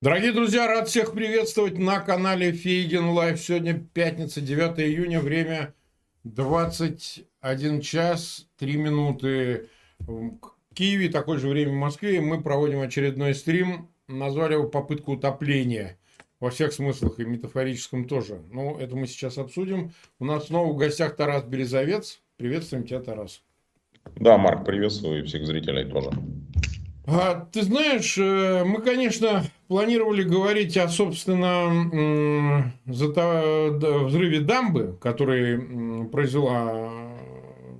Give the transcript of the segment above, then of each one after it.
Дорогие друзья, рад всех приветствовать на канале Фейгин Live. Сегодня пятница, 9 июня, время 21 час 3 минуты в Киеве, такое же время в Москве. Мы проводим очередной стрим, назвали его «Попытка утопления». Во всех смыслах и метафорическом тоже. Ну, это мы сейчас обсудим. У нас снова в гостях Тарас Березовец. Приветствуем тебя, Тарас. Да, Марк, приветствую и всех зрителей тоже. А, ты знаешь, э, мы, конечно, планировали говорить о, собственно, взрыве дамбы, который произвела,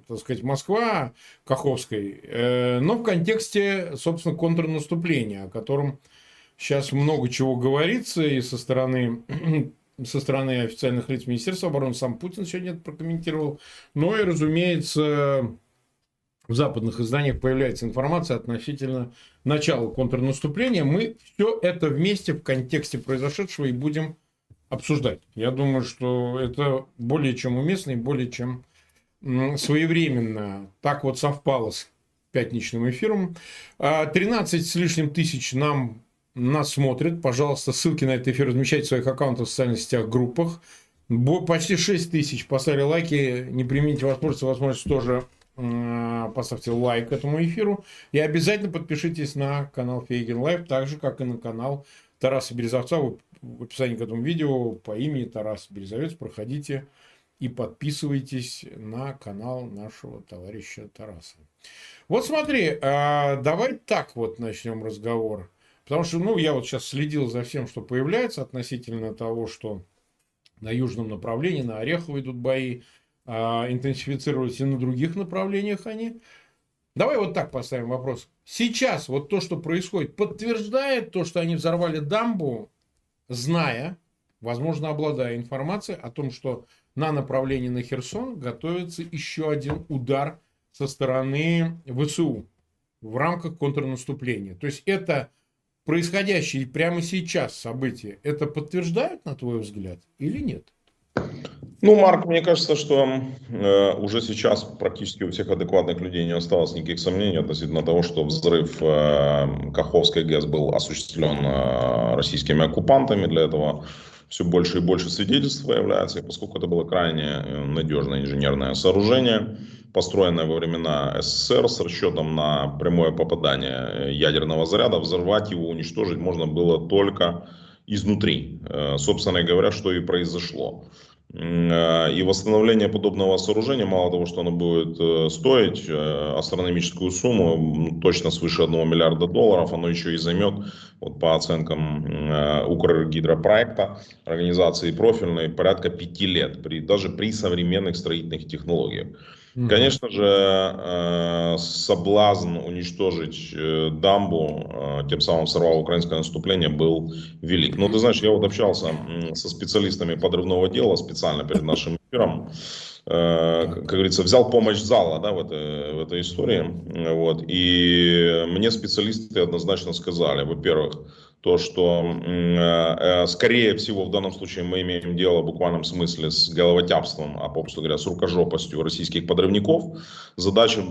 так сказать, Москва Каховской, э, но в контексте, собственно, контрнаступления, о котором сейчас много чего говорится и со стороны со стороны официальных лиц Министерства обороны, сам Путин сегодня это прокомментировал, но и, разумеется, в западных изданиях появляется информация относительно начала контрнаступления. Мы все это вместе в контексте произошедшего и будем обсуждать. Я думаю, что это более чем уместно и более чем своевременно. Так вот совпало с пятничным эфиром. 13 а, с лишним тысяч нам нас смотрят. Пожалуйста, ссылки на этот эфир размещайте в своих аккаунтах в социальных сетях, группах. Почти 6 тысяч поставили лайки. Не примите воспользоваться возможностью тоже поставьте лайк этому эфиру и обязательно подпишитесь на канал Фейгин Live, так же, как и на канал Тараса Березовца. В описании к этому видео по имени Тарас Березовец проходите и подписывайтесь на канал нашего товарища Тараса. Вот смотри, а, давай так вот начнем разговор. Потому что, ну, я вот сейчас следил за всем, что появляется относительно того, что на южном направлении, на Орехово идут бои, а, интенсифицировались и на других направлениях они. Давай вот так поставим вопрос. Сейчас вот то, что происходит, подтверждает то, что они взорвали дамбу, зная, возможно, обладая информацией о том, что на направлении на Херсон готовится еще один удар со стороны ВСУ в рамках контрнаступления. То есть это происходящие прямо сейчас события, это подтверждает, на твой взгляд, или нет? Ну, Марк, мне кажется, что э, уже сейчас практически у всех адекватных людей не осталось никаких сомнений относительно того, что взрыв э, Каховской ГЭС был осуществлен э, российскими оккупантами. Для этого все больше и больше свидетельств появляется, и поскольку это было крайне э, надежное инженерное сооружение, построенное во времена СССР с расчетом на прямое попадание э, ядерного заряда, взорвать его, уничтожить можно было только изнутри. Э, собственно говоря, что и произошло. Э, и восстановление подобного сооружения, мало того, что оно будет э, стоить э, астрономическую сумму, точно свыше 1 миллиарда долларов, оно еще и займет, вот по оценкам Укргидропроекта, организации профильной, порядка пяти лет, при, даже при современных строительных технологиях. Конечно же, э, соблазн уничтожить э, дамбу, э, тем самым сорвал украинское наступление, был велик. Но ты знаешь, я вот общался со специалистами подрывного дела специально перед нашим эфиром. Как говорится, взял помощь зала да, в, этой, в этой истории. Вот. И мне специалисты однозначно сказали, во-первых, то, что э, скорее всего в данном случае мы имеем дело в буквальном смысле с головотяпством, а попросту говоря, с рукожопостью российских подрывников. Задача,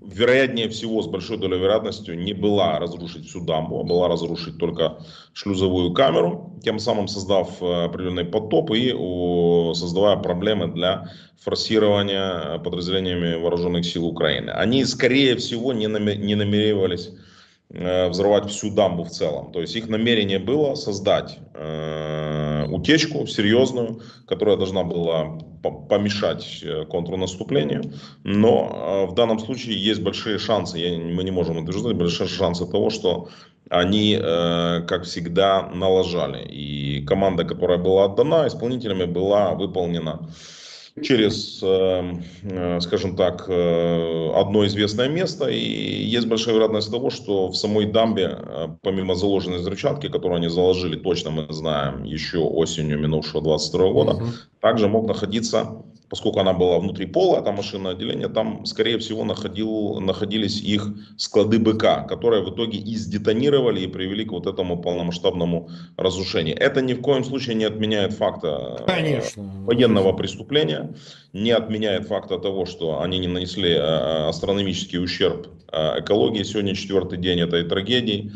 вероятнее всего, с большой долей вероятностью, не была разрушить всю дамбу, а была разрушить только шлюзовую камеру, тем самым создав э, определенный потоп и создавая проблемы для форсирования подразделениями вооруженных сил Украины. Они, скорее всего, не намеревались взорвать всю дамбу в целом. То есть их намерение было создать э, утечку серьезную, которая должна была помешать э, контрнаступлению. Но э, в данном случае есть большие шансы, я, мы не можем утверждать, большие шансы того, что они, э, как всегда, налажали. И команда, которая была отдана исполнителями, была выполнена через, эм, э, скажем так, э, одно известное место. И есть большая вероятность того, что в самой дамбе, э, помимо заложенной взрывчатки, которую они заложили, точно мы знаем, еще осенью минувшего 22 года, угу. также мог находиться поскольку она была внутри пола, это машинное отделение, там, скорее всего, находил, находились их склады БК, которые в итоге и сдетонировали и привели к вот этому полномасштабному разрушению. Это ни в коем случае не отменяет факта э, Конечно. военного преступления, не отменяет факта того, что они не нанесли э, астрономический ущерб э, экологии. Сегодня четвертый день этой трагедии.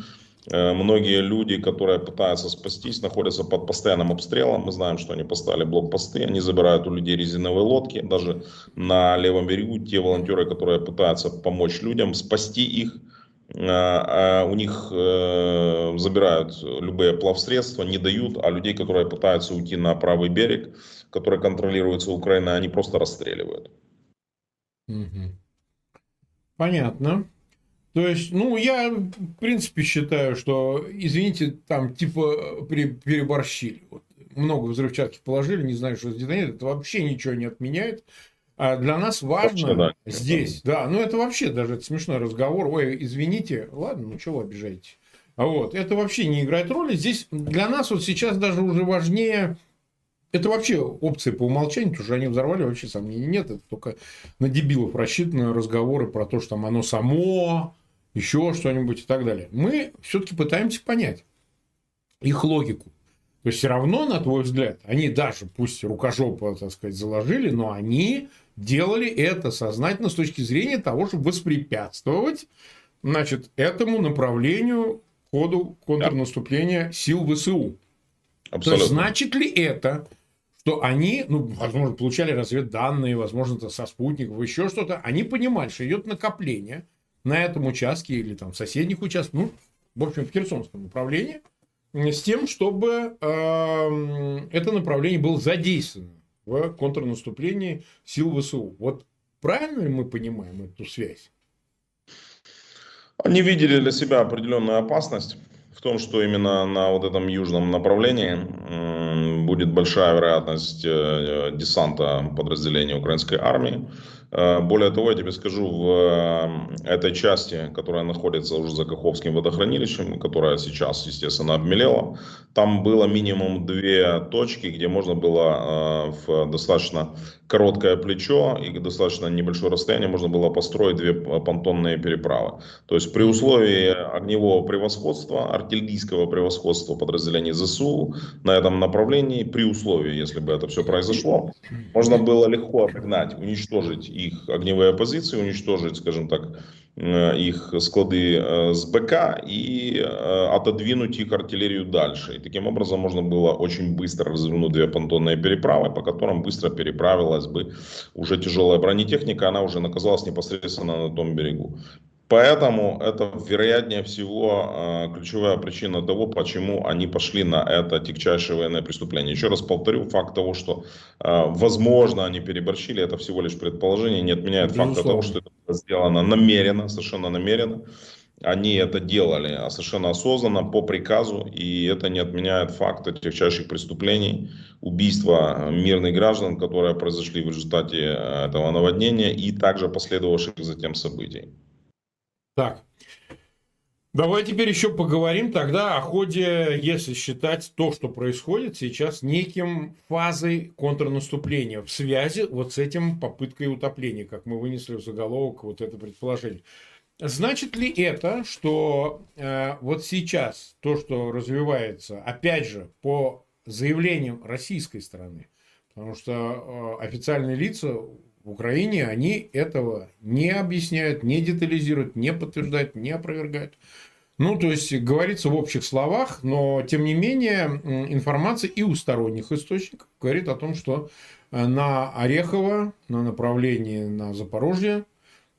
Э, многие люди, которые пытаются спастись, находятся под постоянным обстрелом. Мы знаем, что они поставили блокпосты, они забирают у людей резиновые лодки. Даже на левом берегу те волонтеры, которые пытаются помочь людям, спасти их, э, э, у них забирают любые плавсредства, не дают, а людей, которые пытаются уйти на правый берег, который контролируется Украиной, они просто расстреливают. Понятно. То есть, ну, я, в принципе, считаю, что, извините, там, типа, переборщили. Вот, много взрывчатки положили, не знаю, что сдетонирует. Это вообще ничего не отменяет. А для нас важно вообще, да. здесь, да, ну это вообще даже это смешной разговор. Ой, извините, ладно, ну чего вы обижаете? А вот, это вообще не играет роли. Здесь для нас вот сейчас даже уже важнее это вообще опция по умолчанию, потому что они взорвали, вообще сомнений нет. Это только на дебилов рассчитаны разговоры про то, что там оно само, еще что-нибудь и так далее. Мы все-таки пытаемся понять их логику. То есть все равно, на твой взгляд, они даже, пусть рукожопо, так сказать, заложили, но они делали это сознательно с точки зрения того, чтобы воспрепятствовать значит, этому направлению ходу контрнаступления да. сил ВСУ. Абсолютно. То есть, значит ли это, что они, ну, возможно, получали разведданные, возможно, это со спутников, еще что-то, они понимали, что идет накопление – на этом участке или там в соседних участках, ну, в общем, в Херсонском направлении, с тем, чтобы э, это направление было задействовано в контрнаступлении сил ВСУ. Вот правильно ли мы понимаем эту связь? Они видели для себя определенную опасность в том, что именно на вот этом южном направлении будет большая вероятность э, десанта подразделений украинской армии. Э, более того, я тебе скажу, в э, этой части, которая находится уже за Каховским водохранилищем, которая сейчас, естественно, обмелела, там было минимум две точки, где можно было в достаточно короткое плечо и достаточно небольшое расстояние можно было построить две понтонные переправы. То есть при условии огневого превосходства, артиллерийского превосходства подразделений ЗСУ на этом направлении, при условии, если бы это все произошло, можно было легко отогнать, уничтожить их огневые позиции, уничтожить, скажем так, Э, их склады э, с БК и э, отодвинуть их артиллерию дальше. И таким образом можно было очень быстро развернуть две понтонные переправы, по которым быстро переправилась бы уже тяжелая бронетехника, она уже оказалась непосредственно на том берегу. Поэтому это, вероятнее всего, ключевая причина того, почему они пошли на это тягчайшее военное преступление. Еще раз повторю, факт того, что, возможно, они переборщили, это всего лишь предположение, не отменяет Безусловно. факта того, что это сделано намеренно, совершенно намеренно. Они это делали а совершенно осознанно, по приказу, и это не отменяет факта тягчайших преступлений, убийства мирных граждан, которые произошли в результате э, этого наводнения, и также последовавших затем событий. Так, Давай теперь еще поговорим тогда о ходе, если считать то, что происходит сейчас, неким фазой контрнаступления в связи вот с этим попыткой утопления, как мы вынесли в заголовок вот это предположение. Значит ли это, что э, вот сейчас то, что развивается, опять же, по заявлениям российской стороны, потому что э, официальные лица в Украине, они этого не объясняют, не детализируют, не подтверждают, не опровергают. Ну, то есть, говорится в общих словах, но, тем не менее, информация и у сторонних источников говорит о том, что э, на Орехово, на направлении на Запорожье,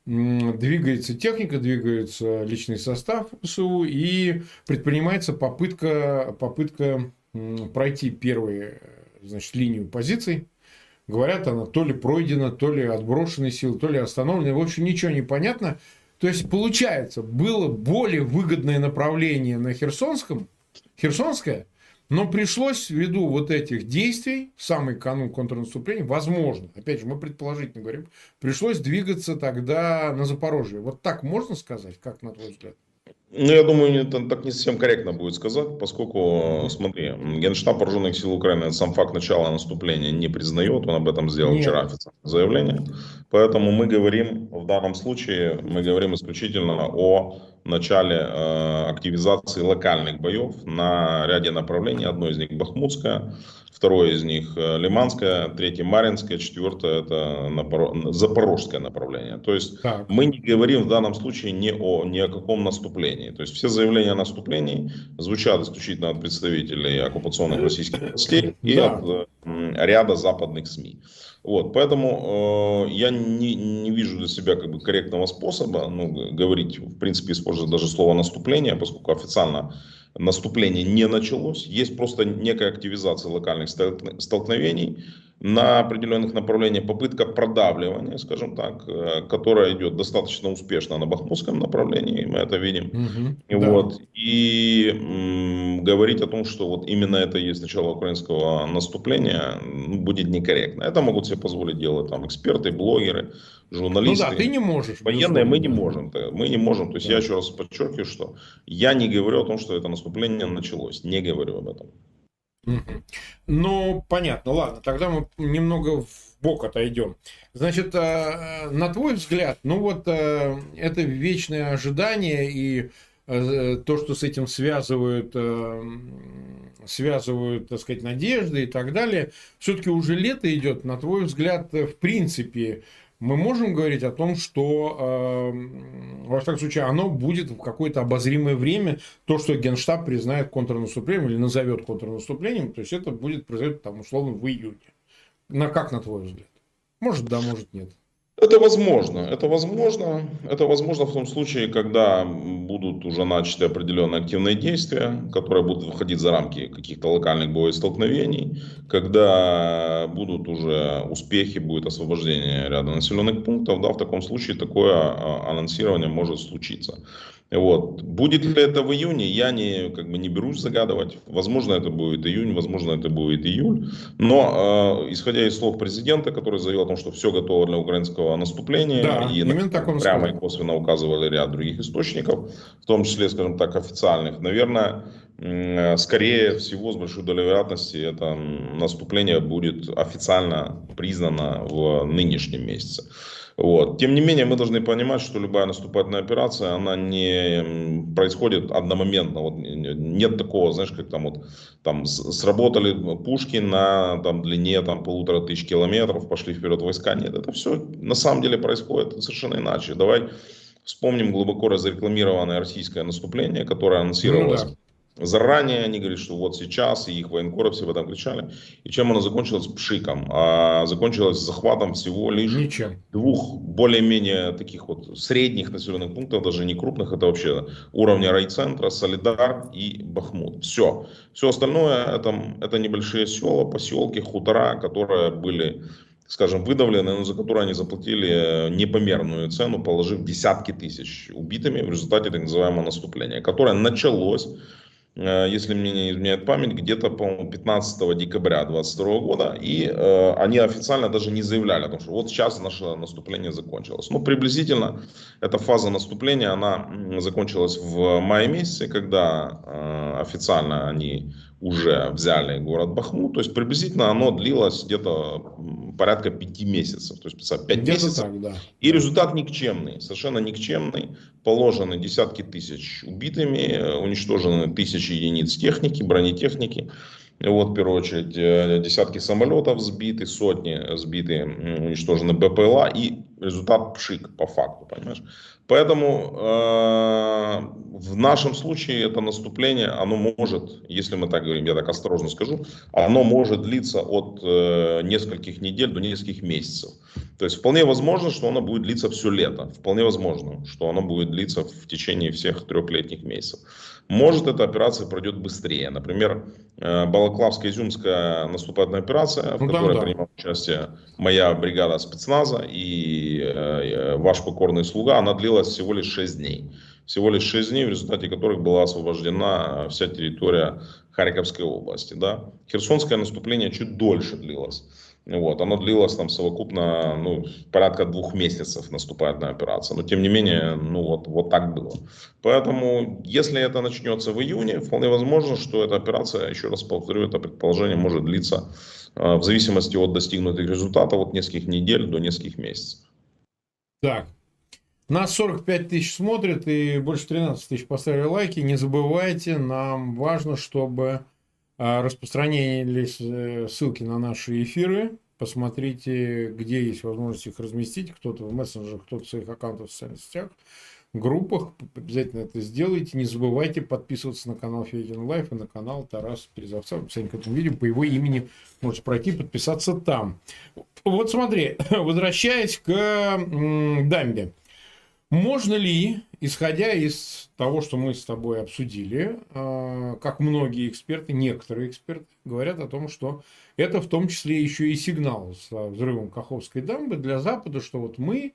двигается техника, двигается личный состав СУ, и предпринимается попытка, попытка пройти первую значит, линию позиций Говорят, она то ли пройдена, то ли отброшенной силы, то ли остановлена. В общем, ничего не понятно. То есть, получается, было более выгодное направление на Херсонском, Херсонское, но пришлось ввиду вот этих действий, самый канун контрнаступления, возможно, опять же, мы предположительно говорим, пришлось двигаться тогда на Запорожье. Вот так можно сказать, как на твой взгляд? Ну, я думаю, это так не совсем корректно будет сказать, поскольку, смотри, Генштаб Вооруженных сил Украины сам факт начала наступления не признает, он об этом сделал Нет. вчера официальное заявление. Поэтому мы говорим, в данном случае, мы говорим исключительно о начале э, активизации локальных боев на ряде направлений. Одно из них Бахмутское, второе из них э, Лиманское, третье Маринское, четвертое это Запорожское направление. То есть так. мы не говорим в данном случае ни о, ни о каком наступлении. То есть все заявления о наступлении звучат исключительно от представителей оккупационных российских властей и да. от ряда западных СМИ. Вот, поэтому э, я не, не вижу для себя как бы корректного способа ну, говорить, в принципе, использовать даже слово наступление, поскольку официально наступление не началось. Есть просто некая активизация локальных столкновений на определенных направлениях, попытка продавливания, скажем так, э, которая идет достаточно успешно на бахмутском направлении, мы это видим. Угу, вот. Да. И м, говорить о том, что вот именно это и есть начало украинского наступления, будет некорректно. Это могут себе позволить делать там эксперты, блогеры, журналисты. Ну да, ты не можешь. Военные мы не можем. Мы не можем. То есть да. я еще раз подчеркиваю, что я не говорю о том, что это наступление началось. Не говорю об этом. Ну, понятно, ладно, тогда мы немного в бок отойдем. Значит, э, на твой взгляд, ну вот э, это вечное ожидание и э, то, что с этим связывают, связывают, так сказать, надежды и так далее, все-таки уже лето идет, на твой взгляд, в принципе, мы можем говорить о том, что, э, во всяком случае, оно будет в какое-то обозримое время, то, что Генштаб признает контрнаступлением или назовет контрнаступлением, то есть это будет произойти, там, условно, в июне. На как, на твой взгляд? Может, да, может, нет. Это возможно. Это возможно. Это возможно в том случае, когда будут уже начаты определенные активные действия, которые будут выходить за рамки каких-то локальных боестолкновений, когда будут уже успехи, будет освобождение ряда населенных пунктов, да, в таком случае такое а, анонсирование может случиться. Вот. Будет ли это в июне, я не, как бы не берусь загадывать. Возможно, это будет июнь, возможно, это будет июль. Но, э, исходя из слов президента, который заявил о том, что все готово для украинского наступления, да, и на, прямо сказал. и косвенно указывали ряд других источников, в том числе, скажем так, официальных, наверное, скорее всего, с большой долей вероятности, это наступление будет официально признано в нынешнем месяце. Вот. Тем не менее, мы должны понимать, что любая наступательная операция, она не происходит одномоментно. Вот нет такого, знаешь, как там вот там сработали пушки на там, длине там, полутора тысяч километров, пошли вперед войска. Нет, это все на самом деле происходит совершенно иначе. Давай вспомним глубоко разрекламированное российское наступление, которое анонсировалось ну, да Заранее они говорят, что вот сейчас, и их военкоры все в этом кричали. И чем оно закончилось? Пшиком. А закончилось захватом всего лишь Ничем. двух более-менее таких вот средних населенных пунктов, даже не крупных, это вообще уровня райцентра, Солидар и Бахмут. Все. Все остальное это, это небольшие села, поселки, хутора, которые были скажем, выдавлены, но за которые они заплатили непомерную цену, положив десятки тысяч убитыми в результате так называемого наступления, которое началось если мне не изменяет память, где-то, по-моему, 15 декабря 2022 года. И э, они официально даже не заявляли о том, что вот сейчас наше наступление закончилось. Ну, приблизительно эта фаза наступления, она закончилась в мае месяце, когда э, официально они уже взяли город Бахмут. То есть приблизительно оно длилось где-то порядка пяти месяцев. То есть пять месяцев. Так, да. И результат никчемный, совершенно никчемный. Положены десятки тысяч убитыми, уничтожены тысячи единиц техники, бронетехники. Вот, в первую очередь, э, десятки самолетов сбиты, сотни сбиты, уничтожены БПЛА и результат пшик по факту, понимаешь? Поэтому э, в нашем случае это наступление, оно может, если мы так говорим, я так осторожно скажу, оно может длиться от э, нескольких недель до нескольких месяцев. То есть вполне возможно, что оно будет длиться все лето. Вполне возможно, что оно будет длиться в течение всех трехлетних месяцев. Может, эта операция пройдет быстрее. Например, э, Балаклавская изюмская наступательная операция, в ну, которой да, да. принимала участие моя бригада спецназа и э, э, ваш покорный слуга, она длилась всего лишь 6 дней. Всего лишь 6 дней, в результате которых была освобождена вся территория Харьковской области. Да? Херсонское наступление чуть дольше длилось. Вот, оно длилось там совокупно ну, порядка двух месяцев наступательная операция. Но тем не менее, ну вот, вот так было. Поэтому, если это начнется в июне, вполне возможно, что эта операция, еще раз повторю, это предположение может длиться э, в зависимости от достигнутых результатов от нескольких недель до нескольких месяцев. Так, нас 45 тысяч смотрят и больше 13 тысяч поставили лайки. Не забывайте, нам важно, чтобы распространились э, ссылки на наши эфиры. Посмотрите, где есть возможность их разместить. Кто-то в мессенджерах, кто-то в своих аккаунтах в социальных сетях. группах. Обязательно это сделайте. Не забывайте подписываться на канал Фейгин Live и на канал Тараса Березовца. В описании к этому видео по его имени можете пройти, подписаться там. Вот смотри, возвращаясь к дамбе. Можно ли, исходя из того, что мы с тобой обсудили, а, как многие эксперты, некоторые эксперты говорят о том, что это в том числе еще и сигнал с взрывом Каховской дамбы для Запада, что вот мы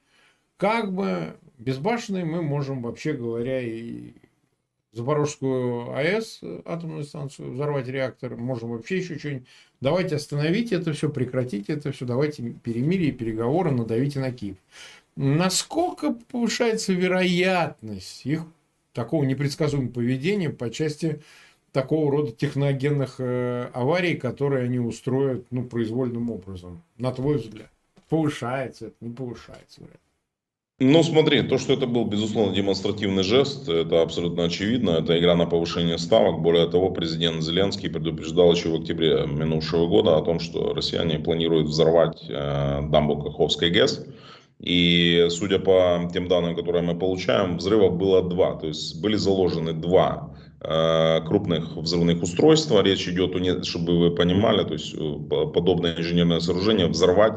как бы безбашенные, мы можем, вообще говоря, и Запорожскую АЭС, атомную станцию, взорвать реактор, можем вообще еще что-нибудь. Давайте остановите это все, прекратите это все, давайте перемирие, переговоры, надавите на Киев. Насколько повышается вероятность их такого непредсказуемого поведения по части такого рода техногенных э, аварий, которые они устроят ну, произвольным образом, на твой взгляд? Повышается это, не повышается, вероятно? Ну, смотри, то, что это был, безусловно, демонстративный жест, это абсолютно очевидно. Это игра на повышение ставок. Более того, президент Зеленский предупреждал еще в октябре минувшего года о том, что россияне планируют взорвать э, дамбу Каховской ГЭС. И судя по тем данным, которые мы получаем, взрывов было два. То есть были заложены два э, крупных взрывных устройства. Речь идет, чтобы вы понимали, то есть э, подобное инженерное сооружение взорвать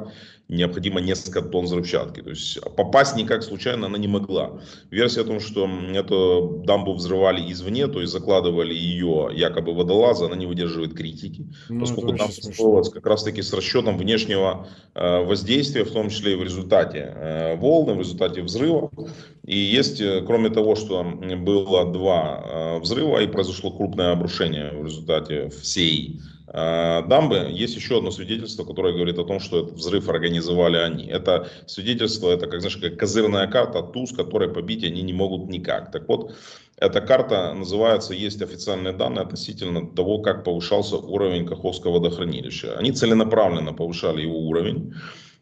необходимо несколько тонн взрывчатки. То есть попасть никак случайно она не могла. Версия о том, что эту дамбу взрывали извне, то есть закладывали ее якобы водолазы, она не выдерживает критики. Ну, поскольку дамба строилась как раз таки с расчетом внешнего э, воздействия, в том числе и в результате э, волны, в результате взрыва. И есть, э, кроме того, что было два взрыва и произошло крупное обрушение в результате всей Э, дамбы, есть еще одно свидетельство, которое говорит о том, что этот взрыв организовали они. Это свидетельство, это как, знаешь, как козырная карта, туз, которой побить они не могут никак. Так вот, эта карта называется, есть официальные данные относительно того, как повышался уровень Каховского водохранилища. Они целенаправленно повышали его уровень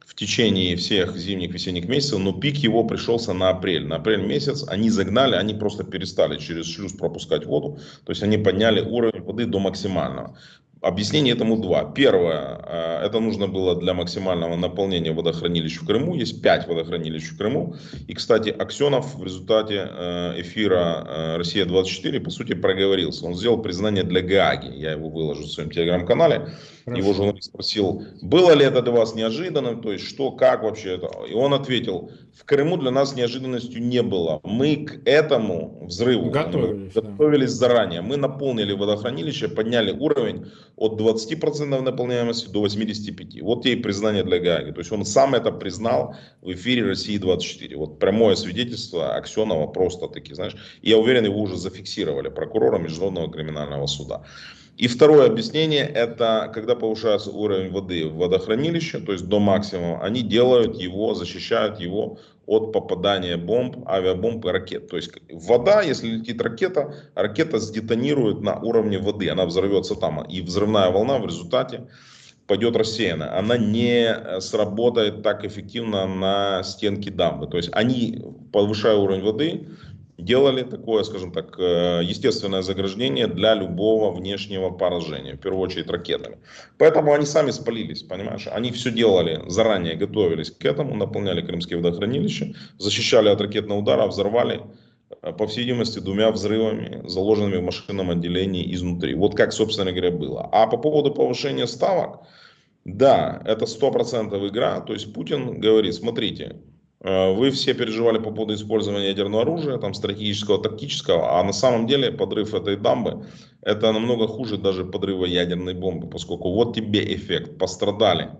в течение всех зимних, весенних месяцев, но пик его пришелся на апрель. На апрель месяц они загнали, они просто перестали через шлюз пропускать воду, то есть они подняли уровень воды до максимального. Объяснение этому два. Первое, э, это нужно было для максимального наполнения водохранилищ в Крыму. Есть пять водохранилищ в Крыму. И, кстати, Аксенов в результате э, эфира э, «Россия-24» по сути проговорился. Он сделал признание для Гааги. Я его выложу в своем телеграм-канале. Его журналист спросил, было ли это для вас неожиданно, то есть что, как вообще это. И он ответил, в Крыму для нас неожиданностью не было. Мы к этому взрыву готовились, готовились да. заранее. Мы наполнили водохранилище, подняли уровень от 20% наполняемости до 85%. Вот ей признание для Гаги. То есть он сам это признал в эфире России-24. Вот прямое свидетельство Аксенова просто таки, знаешь. И я уверен, его уже зафиксировали прокурора Международного криминального суда. И второе объяснение, это когда повышается уровень воды в водохранилище, то есть до максимума, они делают его, защищают его от попадания бомб, авиабомб и ракет. То есть вода, если летит ракета, ракета сдетонирует на уровне воды, она взорвется там, и взрывная волна в результате пойдет рассеяна. Она не сработает так эффективно на стенке дамбы. То есть они, повышая уровень воды, делали такое, скажем так, э, естественное заграждение для любого внешнего поражения, в первую очередь ракетами. Поэтому они сами спалились, понимаешь? Они все делали, заранее готовились к этому, наполняли крымские водохранилища, защищали от ракетного удара, взорвали, э, по всей видимости, двумя взрывами, заложенными в машинном отделении изнутри. Вот как, собственно говоря, было. А по поводу повышения ставок, да, это 100% игра. То есть Путин говорит, смотрите, вы все переживали по поводу использования ядерного оружия, там стратегического, тактического, а на самом деле подрыв этой дамбы это намного хуже даже подрыва ядерной бомбы, поскольку вот тебе эффект, пострадали.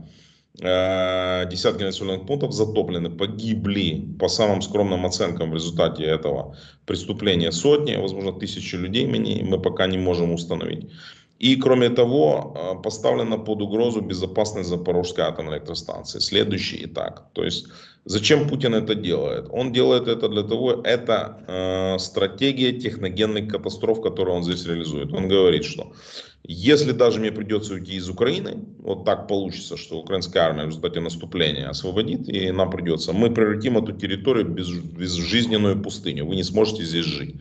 Э, десятки населенных пунктов затоплены, погибли по самым скромным оценкам в результате этого преступления сотни, возможно тысячи людей, мы пока не можем установить. И кроме того, э, поставлена под угрозу безопасность Запорожской атомной электростанции. Следующий этап. То есть, зачем Путин это делает? Он делает это для того, это э, стратегия техногенных катастроф, которую он здесь реализует. Он говорит, что если даже мне придется уйти из Украины, вот так получится, что украинская армия в результате наступления освободит, и нам придется, мы превратим эту территорию в безжизненную пустыню. Вы не сможете здесь жить.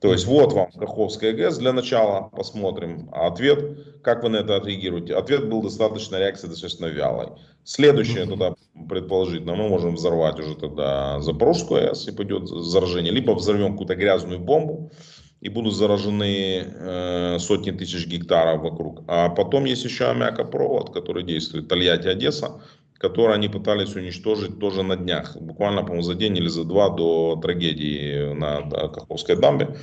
То есть вот вам Каховская ГЭС для начала, посмотрим. Ответ, как вы на это отреагируете? Ответ был достаточно, реакция достаточно вялой. Следующее тогда, предположительно, мы можем взорвать уже тогда Запорожскую АЭС и пойдет заражение. Либо взорвем какую-то грязную бомбу, и будут заражены э, сотни тысяч гектаров вокруг. А потом есть еще аммиакопровод, который действует, Тольятти-Одесса, который они пытались уничтожить тоже на днях. Буквально, по-моему, за день или за два до трагедии на Каховской дамбе.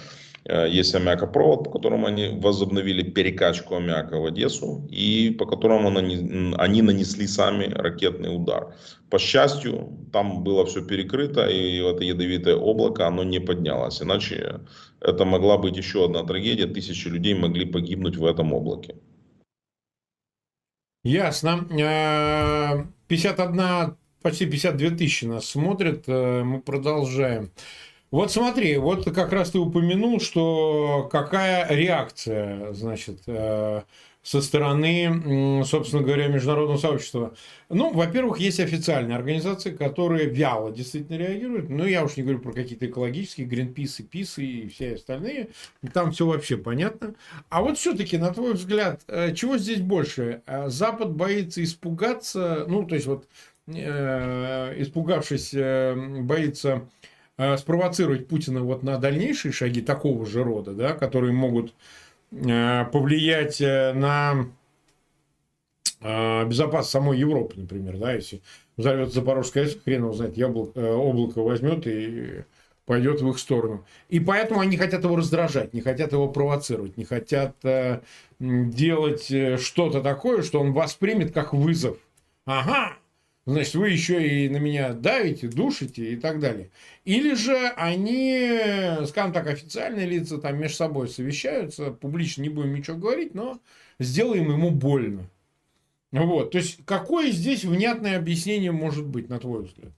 Э, есть аммиакопровод, по которому они возобновили перекачку аммиака в Одессу и по которому они нанесли сами ракетный удар. По счастью, там было все перекрыто, и это ядовитое облако, оно не поднялось. Иначе это могла быть еще одна трагедия, тысячи людей могли погибнуть в этом облаке. Ясно. 51, э, почти 52 тысячи нас смотрят. Э, мы продолжаем. Вот смотри, вот как раз ты упомянул, что какая реакция, значит, э, со стороны, собственно говоря, международного сообщества. Ну, во-первых, есть официальные организации, которые вяло действительно реагируют. Ну, я уж не говорю про какие-то экологические, Гринписы, ПИСы и все остальные. Там все вообще понятно. А вот все-таки, на твой взгляд, э, чего здесь больше? Э, Запад боится испугаться, ну, то есть вот э, испугавшись, боится спровоцировать Путина вот на дальнейшие шаги такого же рода, да, которые могут повлиять э, на э, безопасность самой Европы, например, да, если взорвется Запорожская АЭС, хрен его знает, яблоко, облако возьмет и пойдет в их сторону. И поэтому они хотят его раздражать, не хотят его провоцировать, не хотят делать что-то такое, что он воспримет как вызов. Ага, значит, вы еще и на меня давите, душите и так далее. Или же они, скажем так, официальные лица там между собой совещаются, публично не будем ничего говорить, но сделаем ему больно. Вот, то есть, какое здесь внятное объяснение может быть, на твой взгляд?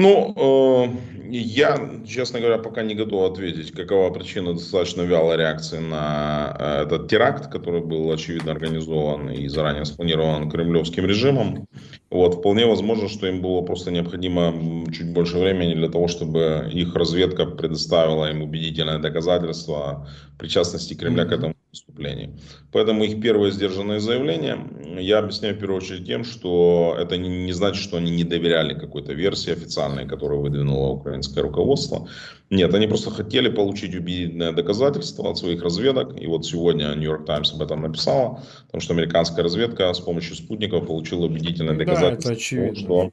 Ну, э, я, честно говоря, пока не готов ответить, какова причина достаточно вялой реакции на э, этот теракт, который был, очевидно, организован и заранее спланирован кремлевским режимом. Вот, вполне возможно, что им было просто необходимо чуть больше времени для того, чтобы их разведка предоставила им убедительное доказательство причастности Кремля к этому преступлений. Поэтому их первое сдержанное заявление я объясняю в первую очередь тем, что это не, не значит, что они не доверяли какой-то версии официальной, которую выдвинуло украинское руководство. Нет, они просто хотели получить убедительное доказательство от своих разведок. И вот сегодня Нью-Йорк Таймс об этом написала, потому что американская разведка с помощью спутников получила убедительное доказательство, да, это что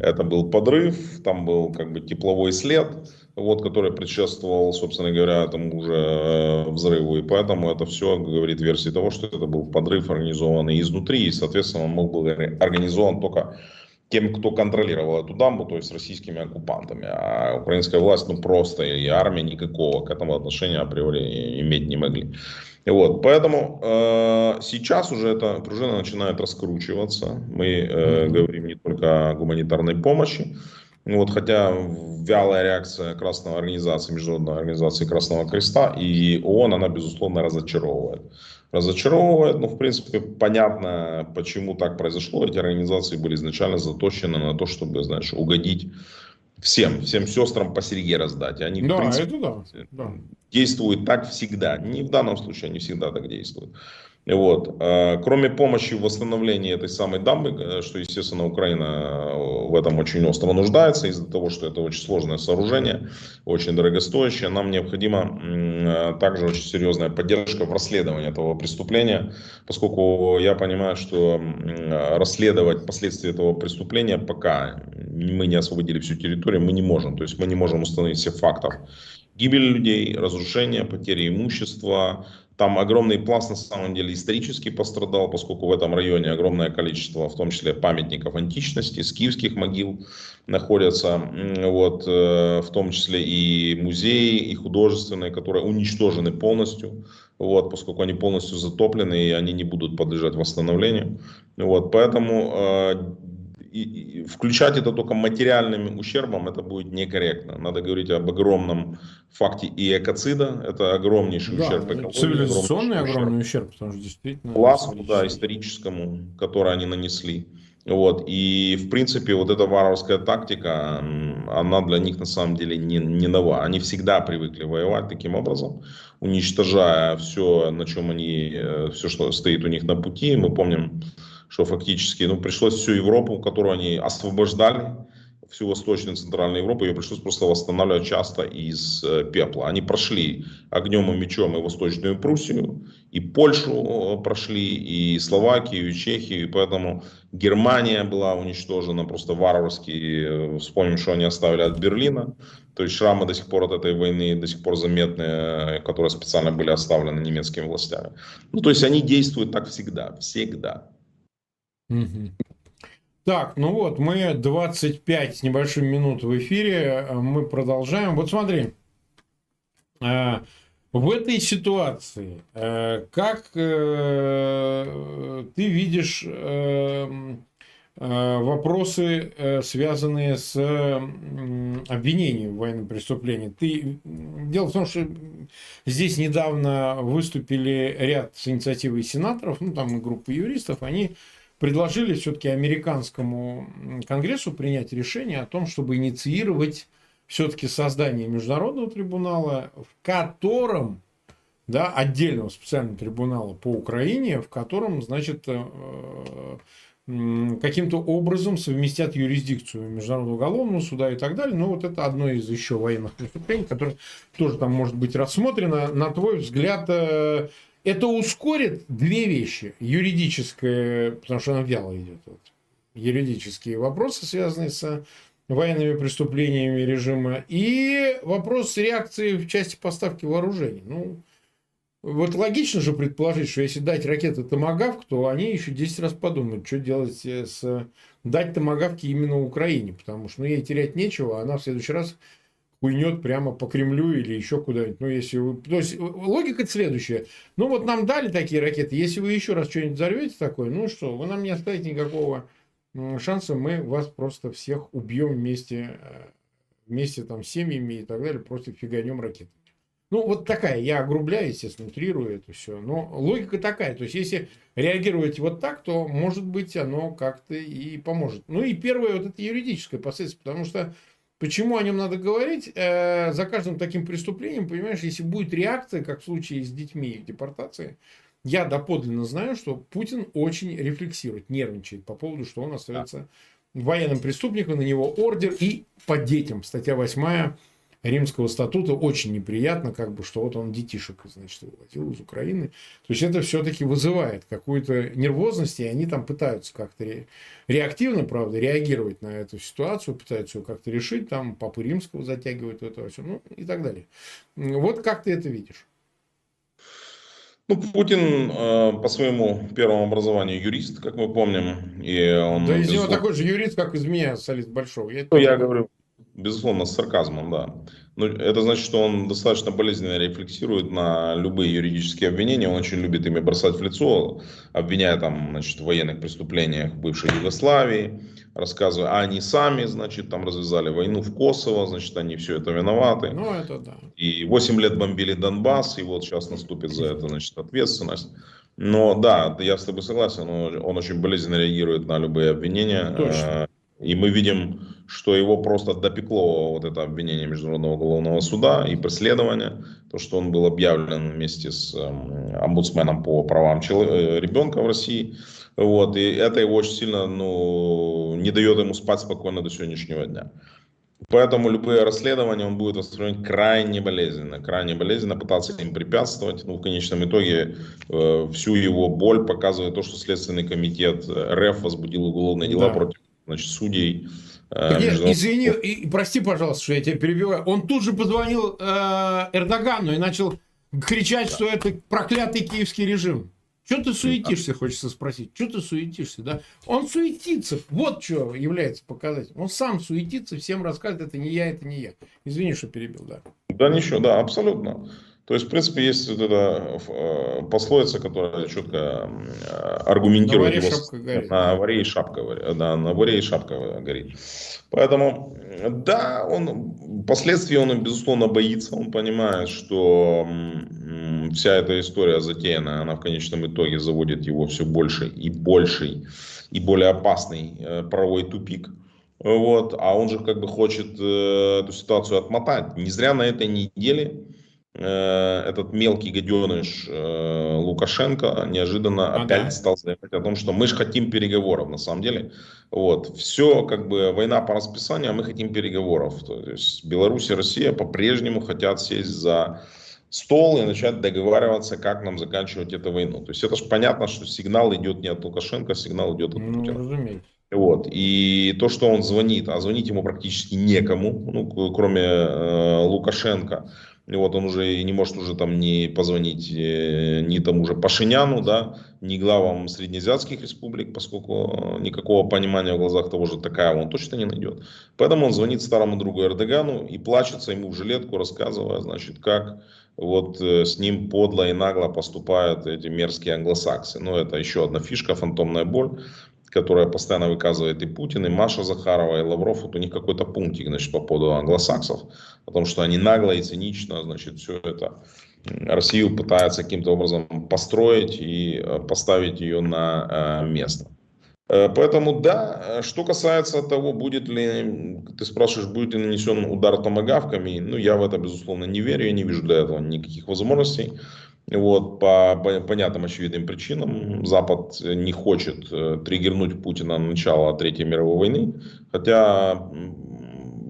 это был подрыв, там был как бы тепловой след, вот, который предшествовал, собственно говоря, этому уже э, взрыву. И поэтому это все говорит версии того, что это был подрыв, организованный изнутри, и, соответственно, он быть организован только тем, кто контролировал эту дамбу, то есть российскими оккупантами. А украинская власть, ну просто, и армия никакого к этому отношения априори иметь не могли. Вот, поэтому э, сейчас уже эта пружина начинает раскручиваться. Мы э, говорим не только о гуманитарной помощи, вот, хотя вялая реакция Красного организации, Международной организации Красного Креста и ООН, она, безусловно, разочаровывает. Разочаровывает, но, в принципе, понятно, почему так произошло. Эти организации были изначально заточены на то, чтобы, знаешь, угодить всем, всем сестрам по серьге раздать. Они, да, в принципе, это да. действуют так всегда. Не в данном случае они всегда так действуют. Вот. А, кроме помощи в восстановлении этой самой дамбы, э, что, естественно, Украина э, в этом очень остро нуждается, из-за того, что это очень сложное сооружение, очень дорогостоящее, нам необходима э, также очень серьезная поддержка в расследовании этого преступления, поскольку я понимаю, что расследовать последствия этого преступления, пока мы не освободили всю территорию, мы не можем. То есть мы не можем установить всех фактов гибели людей, разрушения, потери имущества, там огромный пласт на самом деле исторически пострадал, поскольку в этом районе огромное количество, в том числе памятников античности, скифских могил находятся, вот, э, в том числе и музеи, и художественные, которые уничтожены полностью, вот, поскольку они полностью затоплены и они не будут подлежать восстановлению. Вот, поэтому э, и, и включать это только материальным ущербом, это будет некорректно. Надо говорить об огромном факте и экоцида, это огромнейший да, ущерб экологии. Цивилизационный огромный ущерб, ущерб, потому что действительно... Классу, да, историческому, который они нанесли. Вот. И, в принципе, вот эта варварская тактика, она для них на самом деле не, не нова. Они всегда привыкли воевать таким образом, уничтожая все, на чем они, э, все, что стоит у них на пути. Мы помним, что фактически ну, пришлось всю Европу, которую они освобождали, всю Восточную и Центральную Европу, ее пришлось просто восстанавливать часто из э, пепла. Они прошли огнем и мечом и Восточную Пруссию, и Польшу э, прошли, и Словакию, и Чехию, и поэтому Германия была уничтожена просто варварски. Э, вспомним, что они оставили от Берлина. То есть шрамы до сих пор от этой войны до сих пор заметны, которые специально были оставлены немецкими властями. Ну, то есть они действуют так всегда, всегда. Так, ну вот, мы 25 с небольшим минут в эфире, мы продолжаем. Вот смотри, э, в этой ситуации, э, как э, ты видишь вопросы, связанные с обвинением в военном преступлении. Ты... Дело в том, что здесь недавно выступили ряд с инициативой сенаторов, ну там и группы юристов, они предложили все-таки американскому конгрессу принять решение о том, чтобы инициировать все-таки создание международного трибунала, в котором, да, отдельного специального трибунала по Украине, в котором, значит, э, каким-то образом совместят юрисдикцию Международного уголовного суда и так далее. Но вот это одно из еще военных преступлений, которое тоже там может быть рассмотрено. На твой взгляд, э, это ускорит две вещи. Юридическое, потому что она вяло идет. Вот, юридические вопросы, связанные с военными преступлениями режима, и вопрос реакции в части поставки вооружений. Ну, вот логично же предположить, что если дать ракеты Томагавк, то они еще 10 раз подумают, что делать с... Дать Томагавки именно Украине, потому что ну, ей терять нечего, а она в следующий раз хуйнет прямо по Кремлю или еще куда-нибудь. Ну, если вы... То есть, логика следующая. Ну, вот нам дали такие ракеты. Если вы еще раз что-нибудь взорвете такое, ну что, вы нам не оставите никакого шанса. Мы вас просто всех убьем вместе, э, вместе там с семьями и так далее. Просто фиганем ракеты. Ну, вот такая, я огрубляю, естественно, утрирую это все. Но логика такая. То есть, если реагировать вот так, то, может быть, оно как-то и поможет. Ну, и первое, вот это юридическое последствие. Потому что Почему о нем надо говорить? Э, за каждым таким преступлением, понимаешь, если будет реакция, как в случае с детьми в депортации, я доподлинно знаю, что Путин очень рефлексирует, нервничает по поводу, что он остается военным преступником, на него ордер и по детям. Статья 8 римского статута очень неприятно, как бы, что вот он детишек, значит, выводил из Украины. То есть это все-таки вызывает какую-то нервозность, и они там пытаются как-то ре... реактивно, правда, реагировать на эту ситуацию, пытаются ее как-то решить, там Папы Римского затягивают это все, ну и так далее. Вот как ты это видишь? Ну, Путин э, по своему первому образованию юрист, как мы помним. И он, да из него такой же юрист, как из меня, солист Большого. Я, ну, я говорю, Безусловно, с сарказмом, да. Но это значит, что он достаточно болезненно рефлексирует на любые юридические обвинения. Он очень любит ими бросать в лицо, обвиняя там, значит, в военных преступлениях бывшей Югославии, рассказывая, а они сами, значит, там развязали войну в Косово, значит, они все это виноваты. Ну, это да. И 8 лет бомбили Донбасс, и вот сейчас наступит за это, значит, ответственность. Но да, я с тобой согласен, он, он очень болезненно реагирует на любые обвинения. Точно. Э, и мы видим что его просто допекло вот это обвинение Международного уголовного суда и преследование, то, что он был объявлен вместе с э, омбудсменом по правам человека, ребенка в России. Вот, и это его очень сильно ну, не дает ему спать спокойно до сегодняшнего дня. Поэтому любые расследования он будет воспринимать крайне болезненно, крайне болезненно, пытаться им препятствовать. Ну, в конечном итоге э, всю его боль показывает то, что Следственный комитет РФ возбудил уголовные дела да. против значит, судей Э, Нет, извини, и, прости, пожалуйста, что я тебя перебиваю. Он тут же позвонил э, Эрдогану и начал кричать, да. что это проклятый киевский режим. Что ты суетишься, хочется спросить. Что ты суетишься, да? Он суетится. Вот что является показателем. Он сам суетится, всем рассказывает, это не я, это не я. Извини, что перебил, да. Да ничего, да, абсолютно. То есть, в принципе, есть вот эта э, пословица, которая четко аргументирует на его... На варе и шапка горит. Да, на варе и шапка горит. Поэтому, да, он, последствий он, безусловно, боится. Он понимает, что вся эта история затеянная, она в конечном итоге заводит его все больше и большей и более опасный э, правовой тупик. Вот, а он же как бы хочет э, эту ситуацию отмотать. Не зря на этой неделе э, этот мелкий гаденыш э, Лукашенко неожиданно ага. опять стал заявлять о том, что мы же хотим переговоров на самом деле. Вот, все как бы война по расписанию, а мы хотим переговоров. То есть Беларусь и Россия по-прежнему хотят сесть за стол и начать договариваться, как нам заканчивать эту войну. То есть это же понятно, что сигнал идет не от Лукашенко, сигнал идет от ну, Путина. Разумеется. Вот. И то, что он звонит, а звонить ему практически некому, ну, кроме э, Лукашенко, вот он уже не может уже там не позвонить э, ни тому же Пашиняну, да, ни главам среднеазиатских республик, поскольку никакого понимания в глазах того же такая он точно не найдет. Поэтому он звонит старому другу Эрдогану и плачется ему в жилетку, рассказывая, значит, как вот э, с ним подло и нагло поступают эти мерзкие англосаксы. Но это еще одна фишка, фантомная боль которая постоянно выказывает и Путин, и Маша Захарова, и Лавров, вот у них какой-то пунктик, значит, по поводу англосаксов, о том, что они нагло и цинично, значит, все это Россию пытаются каким-то образом построить и э, поставить ее на э, место. Э, поэтому да, что касается того, будет ли, ты спрашиваешь, будет ли нанесен удар томогавками, ну я в это безусловно не верю, я не вижу для этого никаких возможностей. Вот, по понятным очевидным причинам Запад не хочет э, триггернуть Путина на начало Третьей мировой войны, хотя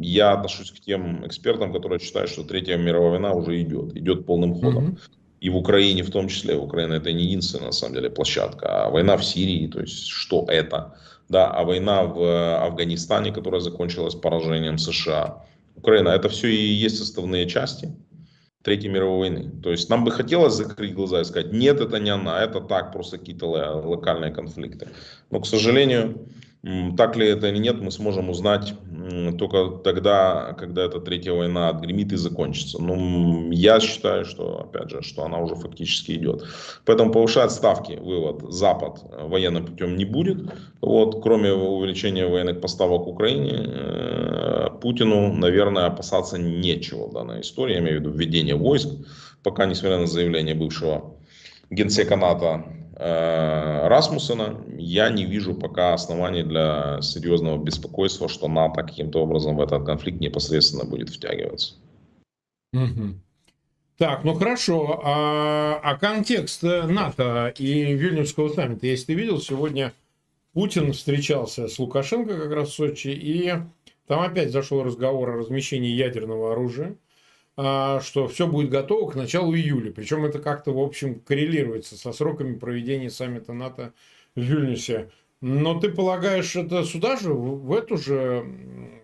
я отношусь к тем экспертам, которые считают, что Третья мировая война уже идет, идет полным ходом. Mm-hmm. И в Украине в том числе, Украина это не единственная на самом деле площадка, а война в Сирии, то есть что это, да, а война в Афганистане, которая закончилась поражением США. Украина, это все и есть составные части Третьей мировой войны. То есть нам бы хотелось закрыть глаза и сказать, нет, это не она, это так, просто какие-то локальные конфликты. Но, к сожалению, так ли это или нет, мы сможем узнать только тогда, когда эта третья война отгремит и закончится. Но ну, я считаю, что, опять же, что она уже фактически идет. Поэтому повышать ставки, вывод, Запад военным путем не будет. Вот, кроме увеличения военных поставок Украине, э, Путину, наверное, опасаться нечего в данной истории. Я имею в виду введение войск, пока, несмотря на заявление бывшего генсека НАТО Э, Расмуссена, я не вижу пока оснований для серьезного беспокойства, что НАТО каким-то образом в этот конфликт непосредственно будет втягиваться. Угу. Так, ну хорошо. А, а контекст НАТО и Вильнюсского саммита, если ты видел, сегодня Путин встречался с Лукашенко как раз в Сочи, и там опять зашел разговор о размещении ядерного оружия. А, что все будет готово к началу июля. Причем это как-то, в общем, коррелируется со сроками проведения саммита НАТО в Вильнюсе. Но ты полагаешь, это сюда же, в эту же,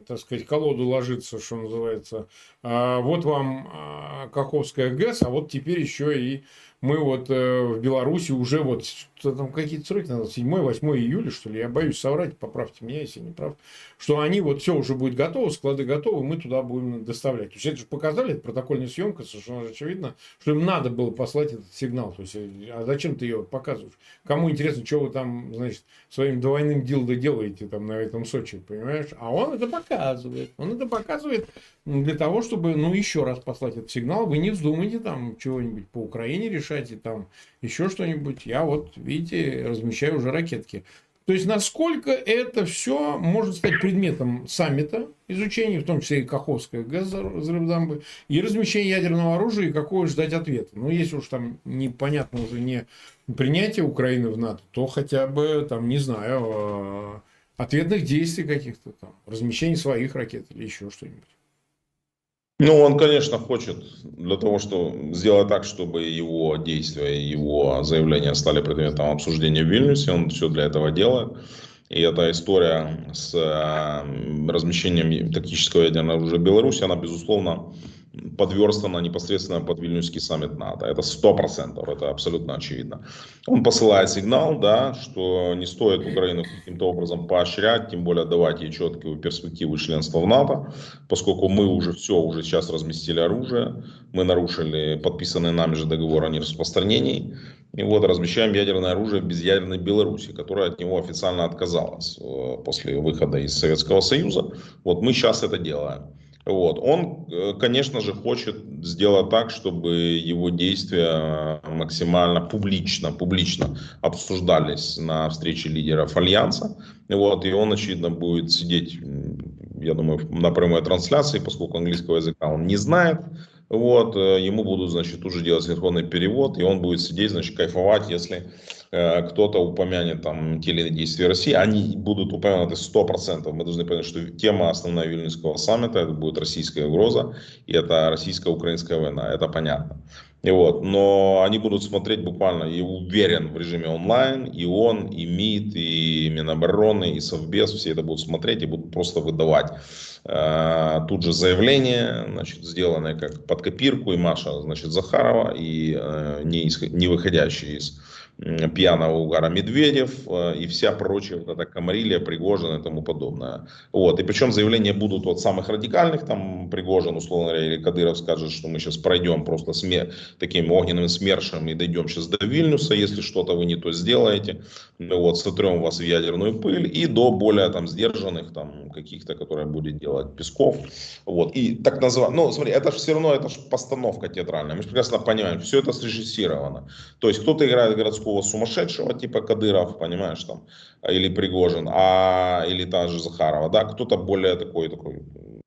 так сказать, колоду ложится, что называется. А, вот вам а, Каховская ГЭС, а вот теперь еще и мы вот э, в Беларуси уже вот там какие-то сроки надо, 7-8 июля, что ли, я боюсь соврать, поправьте меня, если не прав, что они вот все уже будет готово, склады готовы, мы туда будем доставлять. То есть это же показали, это протокольная съемка, совершенно очевидно, что им надо было послать этот сигнал. То есть, а зачем ты ее показываешь? Кому интересно, что вы там, значит, своим двойным дилдо делаете там на этом Сочи, понимаешь? А он это показывает. Он это показывает для того, чтобы, ну, еще раз послать этот сигнал. Вы не вздумайте там чего-нибудь по Украине решать и там еще что-нибудь. Я вот, видите, размещаю уже ракетки. То есть, насколько это все может стать предметом саммита изучения, в том числе и Каховская ГЭС взрыв дамбы, и размещение ядерного оружия, и какое ждать ответа. Ну, если уж там непонятно уже не принятие Украины в НАТО, то хотя бы, там, не знаю, а, ответных действий каких-то там, размещение своих ракет или еще что-нибудь. Ну, он, конечно, хочет для того, чтобы сделать так, чтобы его действия, его заявления стали предметом обсуждения в Вильнюсе. Он все для этого делает. И эта история с э, размещением тактического ядерного оружия в Беларуси, она, безусловно, подверстана непосредственно под Вильнюсский саммит НАТО. Это сто процентов, это абсолютно очевидно. Он посылает сигнал, да, что не стоит Украину каким-то образом поощрять, тем более давать ей четкую перспективу членства в НАТО, поскольку мы уже все, уже сейчас разместили оружие, мы нарушили подписанный нами же договор о нераспространении, и вот размещаем ядерное оружие в безъядерной Беларуси, которая от него официально отказалась э, после выхода из Советского Союза. Вот мы сейчас это делаем. Вот. Он, э, конечно же, хочет сделать так, чтобы его действия максимально публично, публично обсуждались на встрече лидеров Альянса. Вот. И он, очевидно, будет сидеть, я думаю, на прямой трансляции, поскольку английского языка он не знает. Вот. Э, ему будут, значит, уже делать синхронный перевод, и он будет сидеть, значит, кайфовать, если Э, кто-то упомянет там те или иные действия России, они будут упомянуты 100%. Мы должны понять, что тема основная Вильнюсского саммита это будет российская угроза, и это российско-украинская война, это понятно. И вот, но они будут смотреть буквально, и уверен, в режиме онлайн, и он, и МИД, и Минобороны, и Совбез, все это будут смотреть и будут просто выдавать. Э, тут же заявление, значит, сделанное как под копирку, и Маша, значит, Захарова, и э, не, исход, не выходящие из пьяного угара Медведев э, и вся прочая вот эта Камарилия, Пригожин и тому подобное. Вот. И причем заявления будут от самых радикальных, там Пригожин, условно говоря, или Кадыров скажет, что мы сейчас пройдем просто смер... таким огненным смершем и дойдем сейчас до Вильнюса, если что-то вы не то сделаете, вот, сотрем вас в ядерную пыль, и до более там сдержанных, там каких-то, которые будет делать Песков. Вот. И так называемый, ну смотри, это же все равно, это же постановка театральная, мы же прекрасно понимаем, все это срежиссировано. То есть кто-то играет городскую городского сумасшедшего, типа Кадыров, понимаешь, там, или Пригожин, а, или та же Захарова, да, кто-то более такой, такой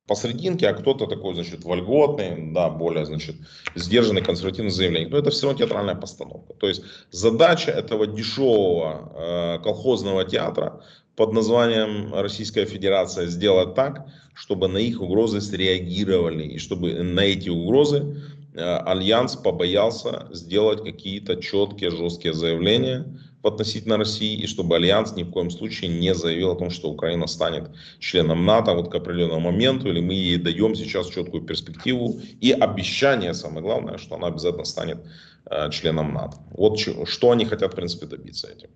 посрединке, а кто-то такой, значит, вольготный, да, более, значит, сдержанный, консервативный заявление. Но это все равно театральная постановка. То есть задача этого дешевого э, колхозного театра под названием Российская Федерация сделать так, чтобы на их угрозы среагировали, и чтобы на эти угрозы Альянс побоялся сделать какие-то четкие, жесткие заявления относительно России, и чтобы Альянс ни в коем случае не заявил о том, что Украина станет членом НАТО вот к определенному моменту, или мы ей даем сейчас четкую перспективу и обещание, самое главное, что она обязательно станет э, членом НАТО. Вот что они хотят, в принципе, добиться этим.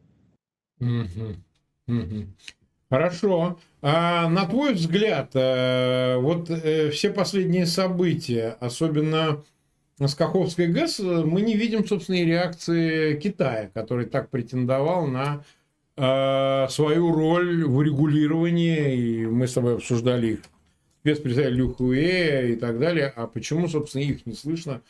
Хорошо. А на твой взгляд, э, вот э, все последние события, особенно с Каховской ГЭС мы не видим, собственно, и реакции Китая, который так претендовал на э, свою роль в урегулировании, и мы с тобой обсуждали их спецпредставитель Лю и так далее, а почему, собственно, их не слышно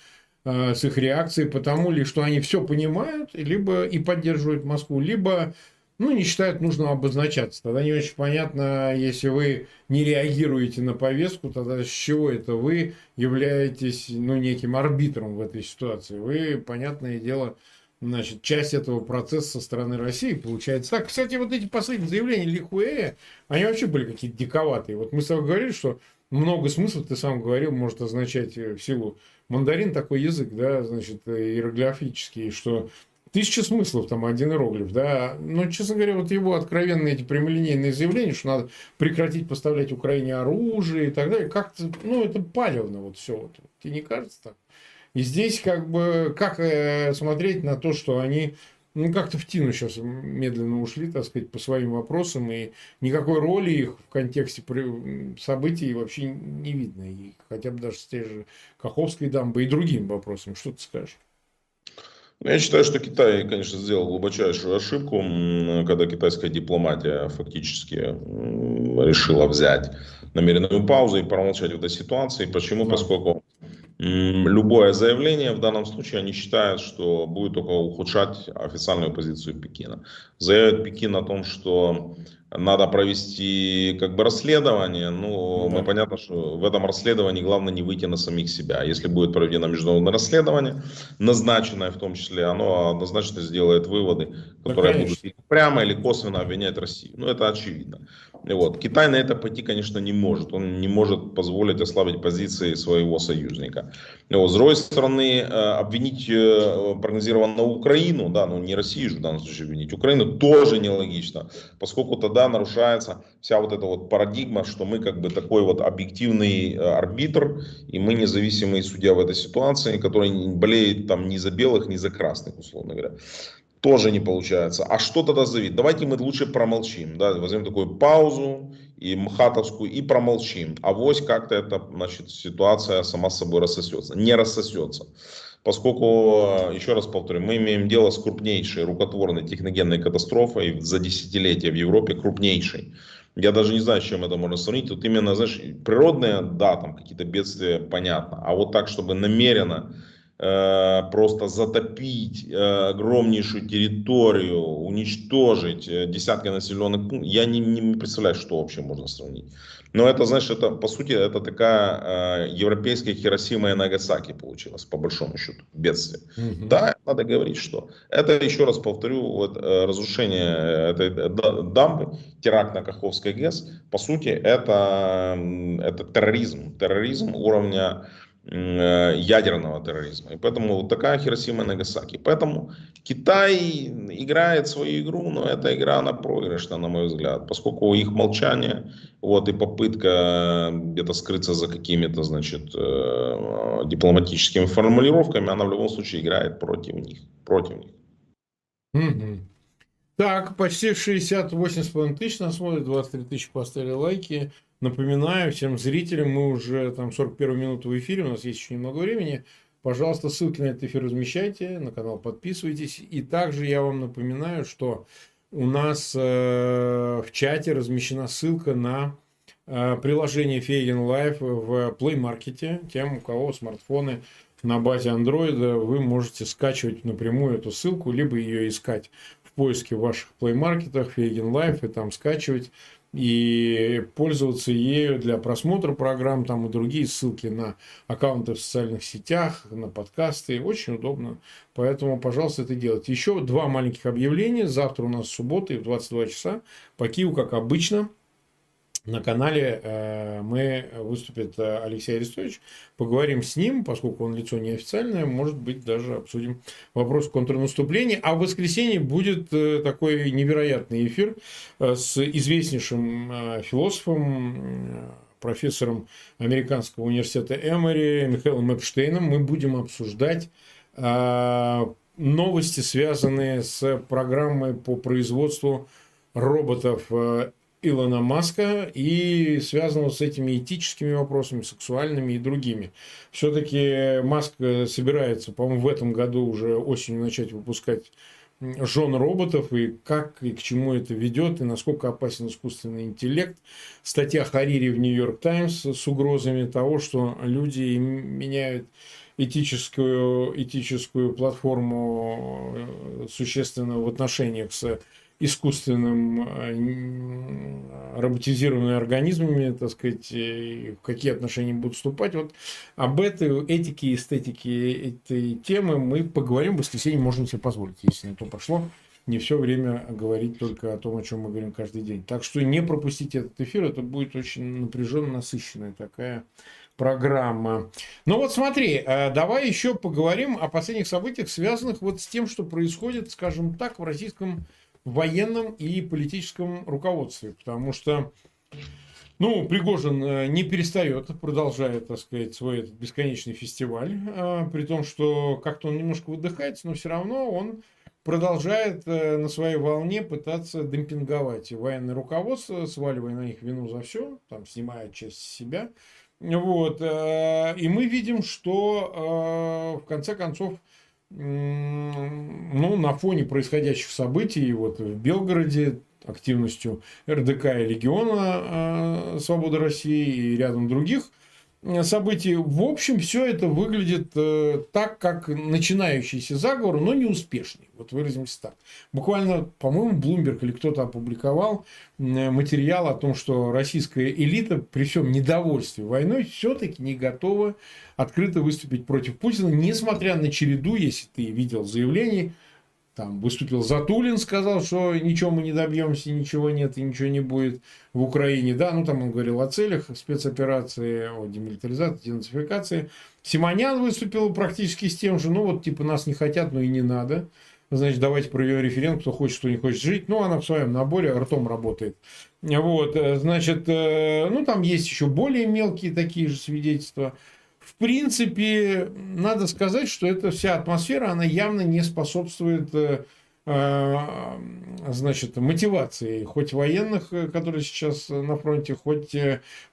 э, с их реакцией, потому ли, что они все понимают, либо и поддерживают Москву, либо ну, не считают нужным обозначаться. Тогда не очень понятно, если вы не реагируете на повестку, тогда с чего это вы являетесь, ну, неким арбитром в этой ситуации. Вы, понятное дело, значит, часть этого процесса со стороны России получается так. Кстати, вот эти последние заявления Лихуэя, они вообще были какие-то диковатые. Вот мы с тобой говорили, что много смыслов, ты сам говорил, может означать в силу мандарин такой язык, да, значит, иероглифический, что тысяча смыслов, там один иероглиф, да. Но, честно говоря, вот его откровенные эти прямолинейные заявления, что надо прекратить поставлять Украине оружие и так далее, как-то, ну, это палевно вот все. Вот. Тебе не кажется так? И здесь как бы, как э, смотреть на то, что они ну, как-то в тину сейчас медленно ушли, так сказать, по своим вопросам, и никакой роли их в контексте событий вообще не видно. И хотя бы даже с той же Каховской дамбой и другим вопросам. Что ты скажешь? Ну, я считаю, что Китай, конечно, сделал глубочайшую ошибку, когда китайская дипломатия фактически решила взять намеренную паузу и промолчать в этой ситуации. Почему? Да. Поскольку любое заявление в данном случае они считают, что будет только ухудшать официальную позицию Пекина. Заявит Пекин о том, что надо провести как бы расследование. Ну, да. мы понятно, что в этом расследовании главное не выйти на самих себя. Если будет проведено международное расследование, назначенное в том числе, оно однозначно сделает выводы, которые да, будут прямо или косвенно обвинять Россию. Ну, это очевидно. Вот. Китай на это пойти, конечно, не может. Он не может позволить ослабить позиции своего союзника. Вот. С другой стороны, э, обвинить э, прогнозированно Украину, да, ну не Россию же в данном случае обвинить, Украину тоже нелогично, поскольку тогда нарушается вся вот эта вот парадигма, что мы как бы такой вот объективный э, арбитр, и мы независимый судья в этой ситуации, который болеет там ни за белых, ни за красных, условно говоря тоже не получается. А что тогда зависит? Давайте мы лучше промолчим. Да? Возьмем такую паузу и мхатовскую и промолчим. А вось как-то эта значит, ситуация сама собой рассосется. Не рассосется. Поскольку, еще раз повторю, мы имеем дело с крупнейшей рукотворной техногенной катастрофой за десятилетия в Европе, крупнейшей. Я даже не знаю, с чем это можно сравнить. Тут именно, знаешь, природные, да, там какие-то бедствия, понятно. А вот так, чтобы намеренно просто затопить э, огромнейшую территорию, уничтожить э, десятки населенных пунктов, я не, не представляю, что вообще можно сравнить. Но это, знаешь, это по сути это такая э, европейская Хиросима и Нагасаки получилась, по большому счету, бедствие. Угу. Да, надо говорить, что это, еще раз повторю, вот, э, разрушение этой дамбы, теракт на Каховской ГЭС, по сути, это, это терроризм, терроризм уровня Э, ядерного терроризма. И поэтому вот такая Хиросима и Нагасаки. Поэтому Китай играет свою игру, но эта игра она проигрышна, на мой взгляд, поскольку их молчание вот, и попытка где-то скрыться за какими-то, значит, э, дипломатическими формулировками, она в любом случае играет против них. Против них. Mm-hmm. Так, почти 68,5 тысяч нас смотрят, 23 тысячи поставили лайки. Напоминаю всем зрителям, мы уже там 41 минуту в эфире, у нас есть еще немного времени. Пожалуйста, ссылки на этот эфир размещайте, на канал подписывайтесь. И также я вам напоминаю, что у нас э, в чате размещена ссылка на э, приложение Фейген Life в Play Market. Тем, у кого смартфоны на базе Android, вы можете скачивать напрямую эту ссылку, либо ее искать в поиске в ваших Play Market, Фейген Life, и там скачивать и пользоваться ею для просмотра программ, там и другие ссылки на аккаунты в социальных сетях, на подкасты. Очень удобно. Поэтому, пожалуйста, это делайте. Еще два маленьких объявления. Завтра у нас суббота и в 22 часа по Киеву, как обычно – на канале э, мы выступит э, Алексей Арестович. Поговорим с ним, поскольку он лицо неофициальное, может быть, даже обсудим вопрос контрнаступления. А в воскресенье будет э, такой невероятный эфир с известнейшим философом, профессором Американского университета Эмори Михаилом Эпштейном. Мы будем обсуждать новости, связанные с программой по производству роботов Илона Маска и связанного с этими этическими вопросами, сексуальными и другими. Все-таки Маск собирается, по-моему, в этом году уже осенью начать выпускать жен роботов и как и к чему это ведет, и насколько опасен искусственный интеллект. Статья Харири в Нью-Йорк Таймс с угрозами того, что люди меняют этическую, этическую платформу э, существенно в отношениях с искусственным э, роботизированными организмами, так сказать, в какие отношения будут вступать. Вот об этой этике и эстетике этой темы мы поговорим в воскресенье, можно себе позволить, если на то пошло. Не все время говорить только о том, о чем мы говорим каждый день. Так что не пропустите этот эфир, это будет очень напряженно насыщенная такая программа. Ну вот смотри, э, давай еще поговорим о последних событиях, связанных вот с тем, что происходит, скажем так, в российском военном и политическом руководстве, потому что ну, Пригожин э, не перестает, продолжает, так сказать, свой этот бесконечный фестиваль, э, при том, что как-то он немножко выдыхается, но все равно он продолжает э, на своей волне пытаться демпинговать военное руководство, сваливая на них вину за все, там, снимая часть себя. Вот. И мы видим, что в конце концов ну, на фоне происходящих событий вот в Белгороде активностью РДК и Легиона э, Свободы России и рядом других событий. В общем, все это выглядит э, так, как начинающийся заговор, но не успешный. Вот выразимся так. Буквально, по-моему, Блумберг или кто-то опубликовал материал о том, что российская элита при всем недовольстве войной все-таки не готова открыто выступить против Путина, несмотря на череду, если ты видел заявлений, там выступил Затулин, сказал, что ничего мы не добьемся, ничего нет и ничего не будет в Украине. Да, ну там он говорил о целях спецоперации, о демилитаризации, денацификации. Симонян выступил практически с тем же, ну вот типа нас не хотят, но и не надо. Значит, давайте проведем референдум, кто хочет, кто не хочет жить. Ну, она в своем наборе ртом работает. Вот, значит, э, ну, там есть еще более мелкие такие же свидетельства принципе, надо сказать, что эта вся атмосфера, она явно не способствует э, э, значит, мотивации хоть военных, э, которые сейчас на фронте, хоть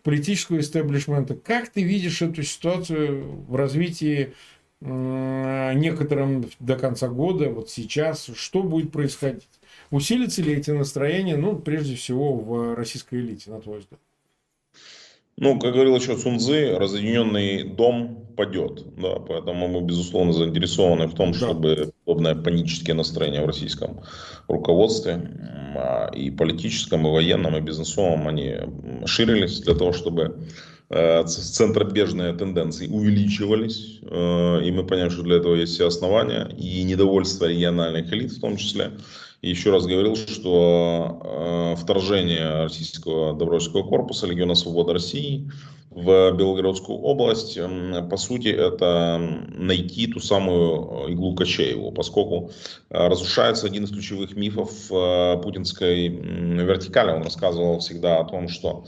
политического истеблишмента. Как ты видишь эту ситуацию в развитии некоторым до конца года, вот сейчас, что будет происходить? Усилятся ли эти настроения, ну, прежде всего, в российской элите, на твой взгляд? Ну, как говорил еще Цунзы, разъединенный дом падет. Да, поэтому мы, безусловно, заинтересованы в том, чтобы подобное панические настроения в российском руководстве а, и политическом, и военном, и бизнесовом, они ширились для того, чтобы э, центробежные тенденции увеличивались, э, и мы понимаем, что для этого есть все основания, и недовольство региональных элит в том числе. Еще раз говорил, что э, вторжение российского добровольческого корпуса Легиона Свободы России в Белгородскую область, э, по сути, это найти ту самую иглу Качееву, поскольку э, разрушается один из ключевых мифов э, путинской вертикали. Он рассказывал всегда о том, что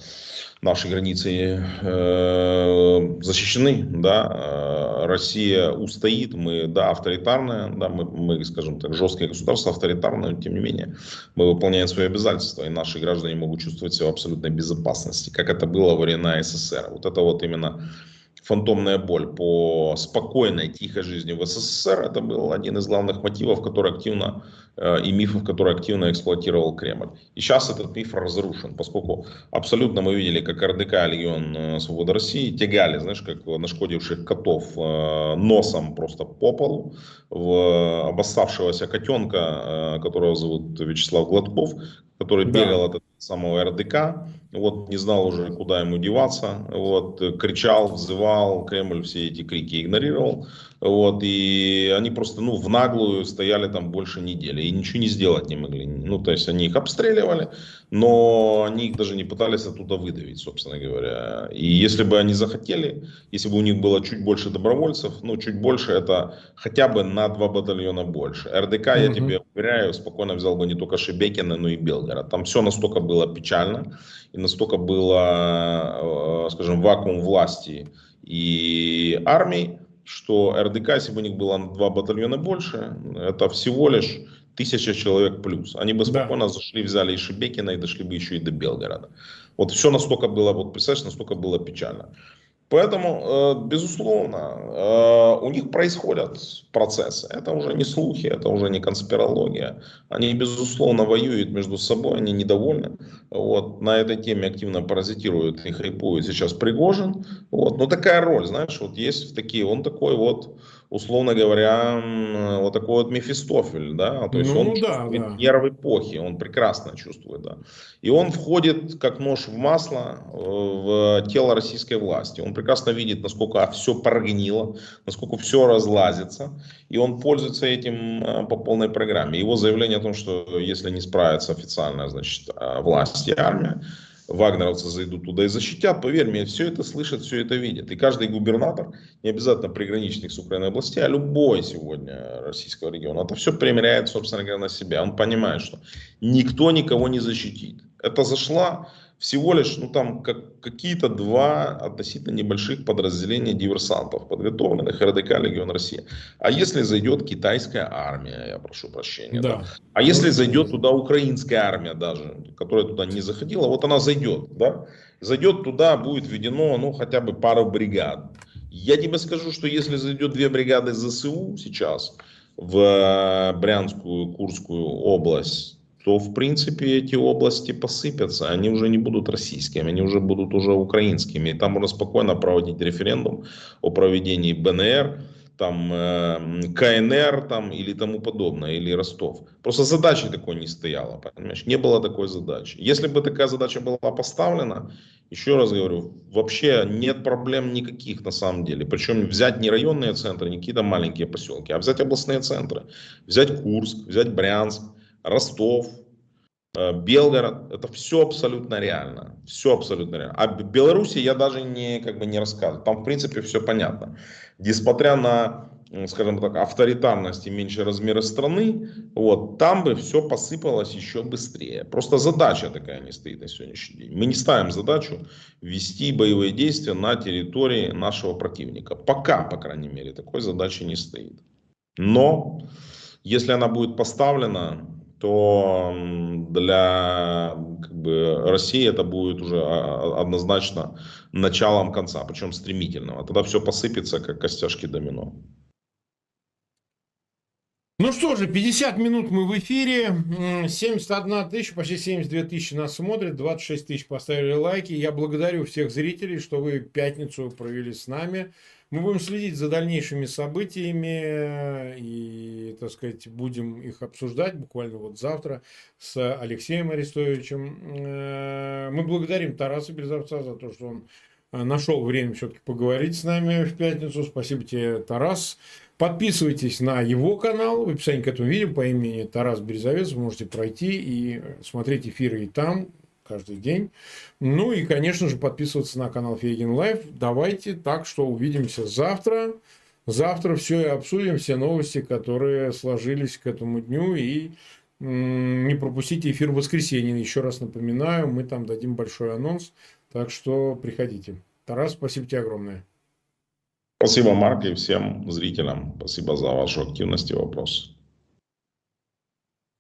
наши границы э, защищены, да, э, Россия устоит, мы, да, авторитарная, да, мы, мы, скажем так, жесткое государство, авторитарное, но тем не менее, мы выполняем свои обязательства, и наши граждане могут чувствовать себя в абсолютной безопасности, как это было во времена СССР. Вот это вот именно фантомная боль по спокойной, тихой жизни в СССР, это был один из главных мотивов, который активно э, и мифов, которые активно эксплуатировал Кремль. И сейчас этот миф разрушен, поскольку абсолютно мы видели, как РДК Легион э, Свободы России тягали, знаешь, как нашкодивших котов э, носом просто по полу, в обоссавшегося котенка, которого зовут Вячеслав Гладков, который да. бегал от самого РДК, вот не знал уже, куда ему деваться, вот кричал, взывал, Кремль все эти крики игнорировал, вот и они просто, ну, в наглую стояли там больше недели. И ничего не сделать не могли, ну, то есть они их обстреливали, но они их даже не пытались оттуда выдавить, собственно говоря, и если бы они захотели, если бы у них было чуть больше добровольцев, ну, чуть больше, это хотя бы на два батальона больше. РДК, mm-hmm. я тебе уверяю, спокойно взял бы не только Шебекина, но и Белгород, там все настолько было печально, и настолько было, э, скажем, вакуум власти и армии, что РДК, если бы у них было на два батальона больше, это всего лишь тысяча человек плюс. Они бы спокойно да. зашли, взяли и Шебекина и дошли бы еще и до Белгорода. Вот все настолько было, вот представляешь, настолько было печально. Поэтому, э, безусловно, э, у них происходят процессы. Это уже не слухи, это уже не конспирология. Они, безусловно, воюют между собой, они недовольны. Вот, на этой теме активно паразитируют и хайпует сейчас Пригожин. Вот, но такая роль, знаешь, вот есть такие, он такой вот условно говоря, вот такой вот Мефистофель, да, то есть ну, он да, да. нервы эпохи, он прекрасно чувствует, да. И он входит как нож в масло э, в тело российской власти. Он прекрасно видит, насколько все прогнило, насколько все разлазится, и он пользуется этим э, по полной программе. Его заявление о том, что если не справится официальная, значит, э, власть и армия, вагнеровцы зайдут туда и защитят, поверь мне, все это слышат, все это видят. И каждый губернатор, не обязательно приграничных с Украиной областей, а любой сегодня российского региона, это все примеряет, собственно говоря, на себя. Он понимает, что никто никого не защитит. Это зашла всего лишь ну, там, как, какие-то два относительно небольших подразделения диверсантов, подготовленных РДК Легион России. А если зайдет китайская армия, я прошу прощения, да. Да? а если зайдет туда украинская армия даже, которая туда не заходила, вот она зайдет, да, зайдет туда, будет введено ну, хотя бы пару бригад. Я тебе скажу, что если зайдет две бригады ЗСУ сейчас в э, Брянскую, Курскую область, то в принципе эти области посыпятся, они уже не будут российскими, они уже будут уже украинскими. И там можно спокойно проводить референдум о проведении БНР, там, э, КНР там, или тому подобное, или Ростов. Просто задачи такой не стояло, понимаешь? Не было такой задачи. Если бы такая задача была поставлена, еще раз говорю, вообще нет проблем никаких на самом деле. Причем взять не районные центры, не какие-то маленькие поселки, а взять областные центры. Взять Курск, взять Брянск, Ростов, э, Белгород, это все абсолютно реально. Все абсолютно реально. А Беларуси я даже не, как бы не рассказываю. Там, в принципе, все понятно. Несмотря на, скажем так, авторитарность и меньшие размеры страны, вот, там бы все посыпалось еще быстрее. Просто задача такая не стоит на сегодняшний день. Мы не ставим задачу вести боевые действия на территории нашего противника. Пока, по крайней мере, такой задачи не стоит. Но, если она будет поставлена, то для как бы, России это будет уже а, а, однозначно началом конца, причем стремительного. Тогда все посыпется, как костяшки домино. Ну что же, 50 минут мы в эфире, 71 тысяча, почти 72 тысячи нас смотрят, 26 тысяч поставили лайки. Я благодарю всех зрителей, что вы пятницу провели с нами. Мы будем следить за дальнейшими событиями и, так сказать, будем их обсуждать буквально вот завтра с Алексеем Арестовичем. Э, мы благодарим Тараса Березовца за то, что он э, нашел время все-таки поговорить с нами в пятницу. Спасибо тебе, Тарас. Подписывайтесь на его канал в описании к этому видео по имени Тарас Березовец. Вы можете пройти и смотреть эфиры и там каждый день. Ну и, конечно же, подписываться на канал Фейгин Live. Давайте так, что увидимся завтра. Завтра все и обсудим, все новости, которые сложились к этому дню. И не пропустите эфир в воскресенье. Еще раз напоминаю, мы там дадим большой анонс. Так что приходите. Тарас, спасибо тебе огромное. Спасибо, Марк, и всем зрителям. Спасибо за вашу активность и вопросы.